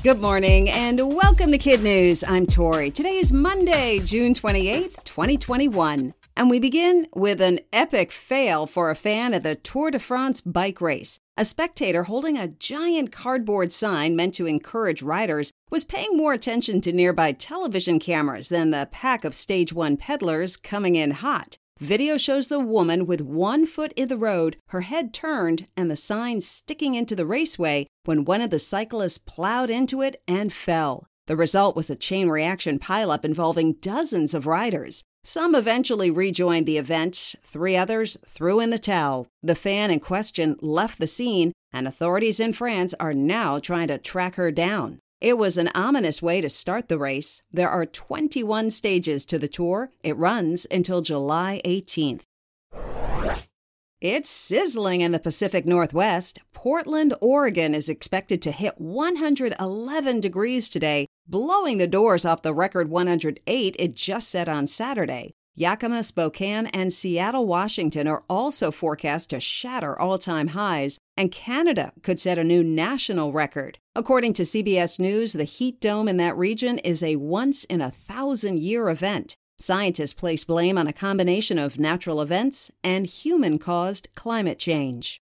Good morning and welcome to Kid News. I'm Tori. Today is Monday, June 28th, 2021. And we begin with an epic fail for a fan at the Tour de France bike race. A spectator holding a giant cardboard sign meant to encourage riders was paying more attention to nearby television cameras than the pack of stage one pedalers coming in hot. Video shows the woman with one foot in the road, her head turned, and the sign sticking into the raceway when one of the cyclists plowed into it and fell. The result was a chain reaction pileup involving dozens of riders. Some eventually rejoined the event, three others threw in the towel. The fan in question left the scene, and authorities in France are now trying to track her down. It was an ominous way to start the race. There are 21 stages to the tour. It runs until July 18th. It's sizzling in the Pacific Northwest. Portland, Oregon is expected to hit 111 degrees today, blowing the doors off the record 108 it just set on Saturday. Yakima, Spokane, and Seattle, Washington are also forecast to shatter all time highs, and Canada could set a new national record. According to CBS News, the heat dome in that region is a once in a thousand year event. Scientists place blame on a combination of natural events and human caused climate change.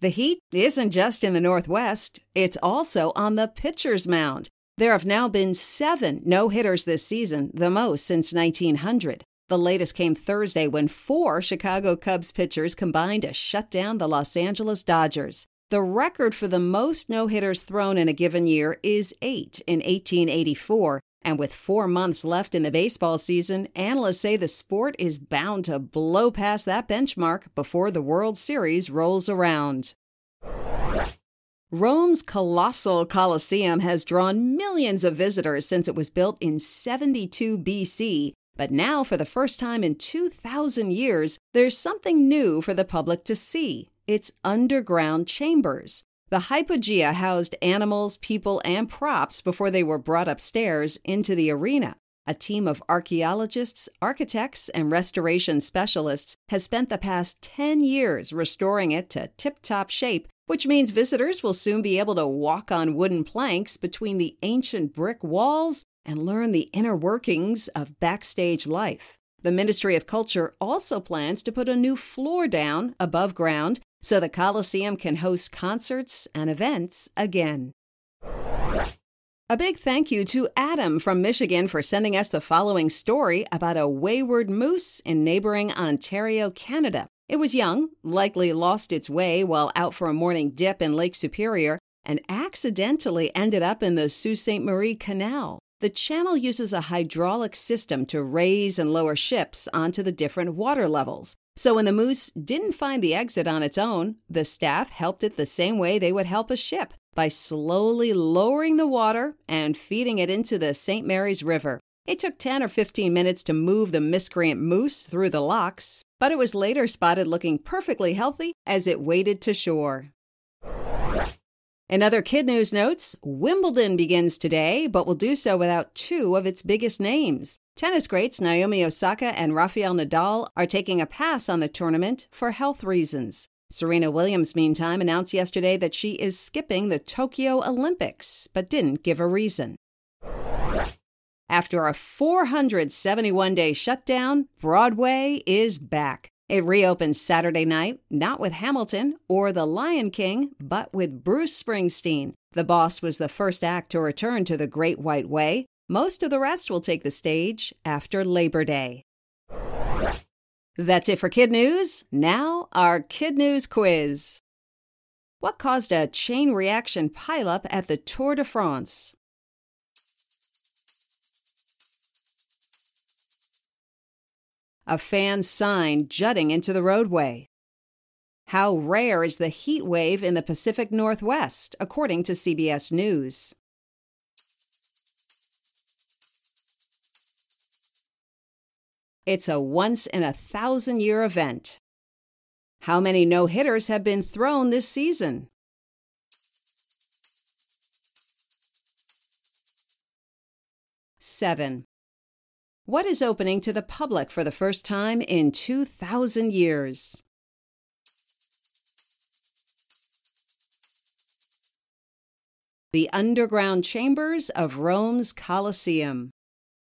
The heat isn't just in the Northwest, it's also on the pitcher's mound. There have now been seven no hitters this season, the most since 1900. The latest came Thursday when four Chicago Cubs pitchers combined to shut down the Los Angeles Dodgers. The record for the most no hitters thrown in a given year is eight in 1884. And with four months left in the baseball season, analysts say the sport is bound to blow past that benchmark before the World Series rolls around. Rome's colossal Colosseum has drawn millions of visitors since it was built in 72 BC. But now, for the first time in 2,000 years, there's something new for the public to see its underground chambers. The hypogea housed animals, people, and props before they were brought upstairs into the arena. A team of archaeologists, architects, and restoration specialists has spent the past 10 years restoring it to tip top shape which means visitors will soon be able to walk on wooden planks between the ancient brick walls and learn the inner workings of backstage life. The Ministry of Culture also plans to put a new floor down above ground so the Colosseum can host concerts and events again. A big thank you to Adam from Michigan for sending us the following story about a wayward moose in neighboring Ontario, Canada. It was young, likely lost its way while out for a morning dip in Lake Superior, and accidentally ended up in the Sault Ste. Marie Canal. The channel uses a hydraulic system to raise and lower ships onto the different water levels. So when the moose didn't find the exit on its own, the staff helped it the same way they would help a ship by slowly lowering the water and feeding it into the St. Mary's River. It took 10 or 15 minutes to move the miscreant moose through the locks, but it was later spotted looking perfectly healthy as it waded to shore. In other kid news notes, Wimbledon begins today, but will do so without two of its biggest names. Tennis greats Naomi Osaka and Rafael Nadal are taking a pass on the tournament for health reasons. Serena Williams, meantime, announced yesterday that she is skipping the Tokyo Olympics, but didn't give a reason. After a 471 day shutdown, Broadway is back. It reopens Saturday night, not with Hamilton or The Lion King, but with Bruce Springsteen. The Boss was the first act to return to the Great White Way. Most of the rest will take the stage after Labor Day. That's it for Kid News. Now, our Kid News quiz. What caused a chain reaction pileup at the Tour de France? A fan sign jutting into the roadway. How rare is the heat wave in the Pacific Northwest, according to CBS News? It's a once in a thousand year event. How many no hitters have been thrown this season? Seven. What is opening to the public for the first time in 2,000 years? The underground chambers of Rome's Colosseum.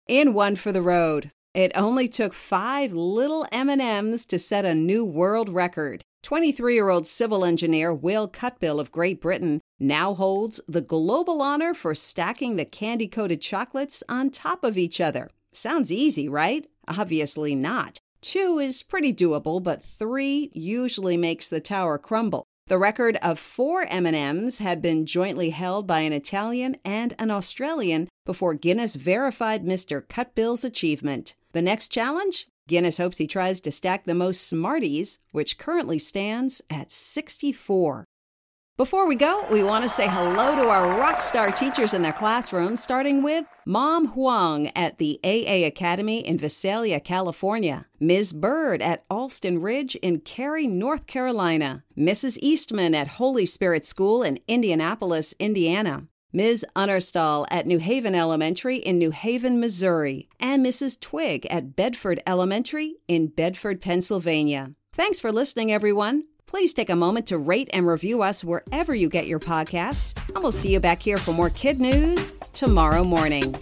In one for the road. It only took five little M&Ms to set a new world record. 23-year-old civil engineer Will Cutbill of Great Britain now holds the global honor for stacking the candy-coated chocolates on top of each other. Sounds easy, right? Obviously not. Two is pretty doable, but three usually makes the tower crumble. The record of four M&Ms had been jointly held by an Italian and an Australian before Guinness verified Mr. Cutbill's achievement. The next challenge? Guinness hopes he tries to stack the most Smarties, which currently stands at 64. Before we go, we want to say hello to our rock star teachers in their classrooms, starting with Mom Huang at the AA Academy in Visalia, California, Ms. Bird at Alston Ridge in Cary, North Carolina, Mrs. Eastman at Holy Spirit School in Indianapolis, Indiana, Ms. Unnerstall at New Haven Elementary in New Haven, Missouri, and Mrs. Twig at Bedford Elementary in Bedford, Pennsylvania. Thanks for listening, everyone. Please take a moment to rate and review us wherever you get your podcasts, and we'll see you back here for more kid news tomorrow morning.